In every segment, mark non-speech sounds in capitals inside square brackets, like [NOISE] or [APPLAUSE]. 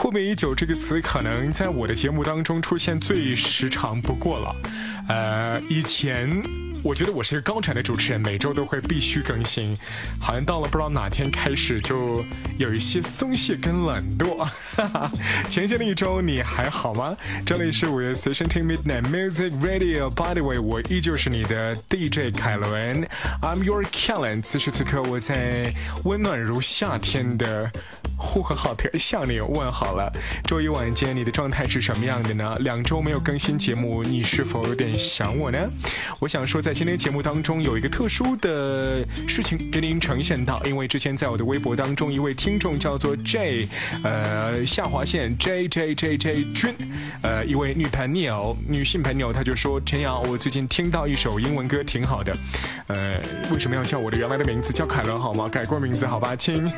阔别已久这个词可能在我的节目当中出现最时长不过了。呃，以前。我觉得我是一个高产的主持人，每周都会必须更新。好像到了不知道哪天开始，就有一些松懈跟懒惰。哈 [LAUGHS] 哈前些的一周你还好吗？这里是五月随身听 midnight Music Radio。By the way，我依旧是你的 DJ 凯伦。I'm your Kellen。此时此刻，我在温暖如夏天的。呼和浩特向你问好了。周一晚间你的状态是什么样的呢？两周没有更新节目，你是否有点想我呢？我想说，在今天节目当中有一个特殊的事情给您呈现到，因为之前在我的微博当中，一位听众叫做 J，呃下划线 J J J J 君，呃一位女朋友，女性朋友，她就说陈瑶，我最近听到一首英文歌挺好的，呃为什么要叫我的原来的名字叫凯伦好吗？改过名字好吧，亲。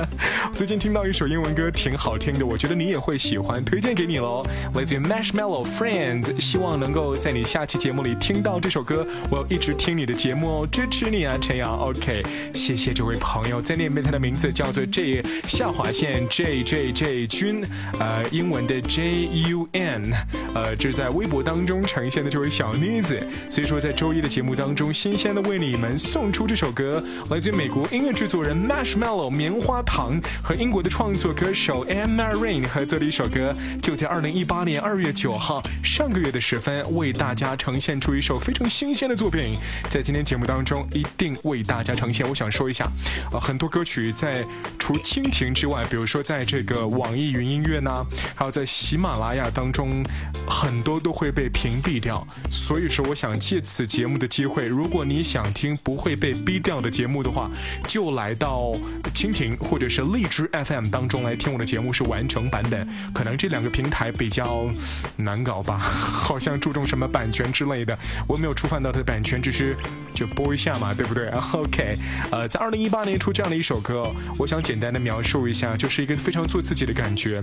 [LAUGHS] 最近听。听到一首英文歌挺好听的，我觉得你也会喜欢，推荐给你喽。来自于 Marshmallow Friends，希望能够在你下期节目里听到这首歌。我要一直听你的节目哦，支持你啊，陈阳。OK，谢谢这位朋友。在那边他的名字，叫做 J 下划线 J J J 君，呃，英文的 J U N，呃，这是在微博当中呈现的这位小妮子。所以说，在周一的节目当中，新鲜的为你们送出这首歌，来自于美国音乐制作人 Marshmallow 棉花糖和英国。我的创作歌手 Emma Rain 合作的一首歌，就在二零一八年二月九号上个月的时分，为大家呈现出一首非常新鲜的作品，在今天节目当中一定为大家呈现。我想说一下，呃，很多歌曲在除蜻蜓之外，比如说在这个网易云音乐呢，还有在喜马拉雅当中，很多都会被屏蔽掉。所以说，我想借此节目的机会，如果你想听不会被逼掉的节目的话，就来到蜻蜓或者是荔枝 F。当中来听我的节目是完整版本，可能这两个平台比较难搞吧，[LAUGHS] 好像注重什么版权之类的，我没有触犯到它的版权，只是就播一下嘛，对不对？[LAUGHS] OK，呃，在二零一八年出这样的一首歌，我想简单的描述一下，就是一个非常做自己的感觉。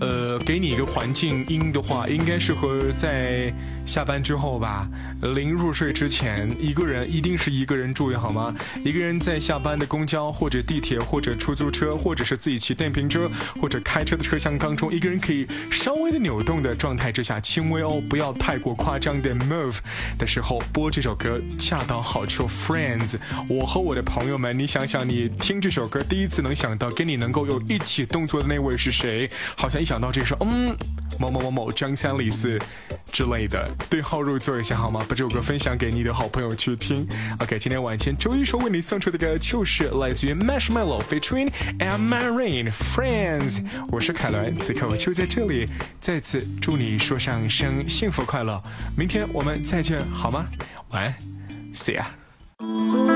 呃，给你一个环境音的话，应该适合在下班之后吧，临入睡之前，一个人一定是一个人注意好吗？一个人在下班的公交或者地铁或者出租车，或者是自己骑电瓶车或者开车的车厢当中，一个人可以稍微的扭动的状态之下，轻微哦，不要太过夸张的 move 的时候播这首歌恰到好处。Friends，我和我的朋友们，你想想，你听这首歌第一次能想到跟你能够有一起动作的那位是谁？好像想到这首，嗯，某某某某张三李四之类的，对号入座一下好吗？把这首歌分享给你的好朋友去听。OK，今天晚间周一说为你送出的歌就是来自于 Marshmallow featuring Emma Rain Friends。我是凯伦，此刻我就在这里，再次祝你说上声幸福快乐。明天我们再见好吗？晚安，See ya。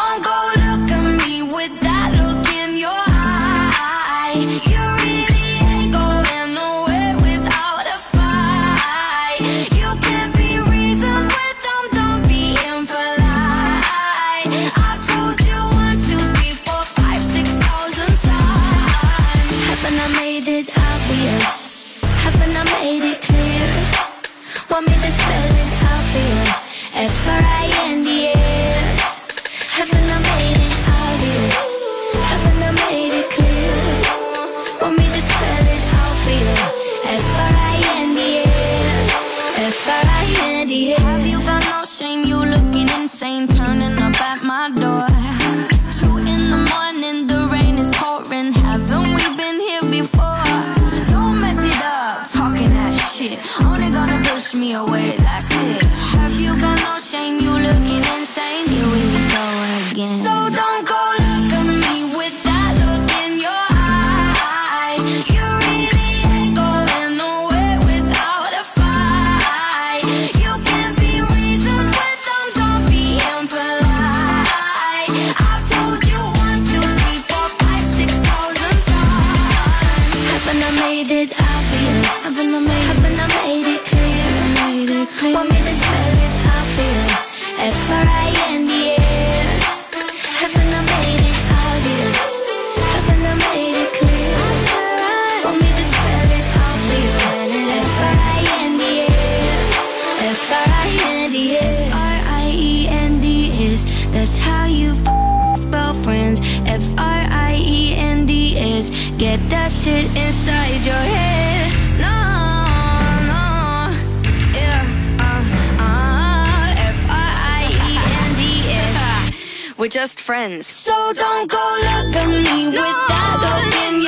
feel. It spelling how F-R-I-N-D-S That's how you spell friends. F R I E N D S. Get that shit inside your head. No, no, yeah. Uh, uh, F -R -I -E -N -D -S. [LAUGHS] We're just friends. So don't go look at me no, with that open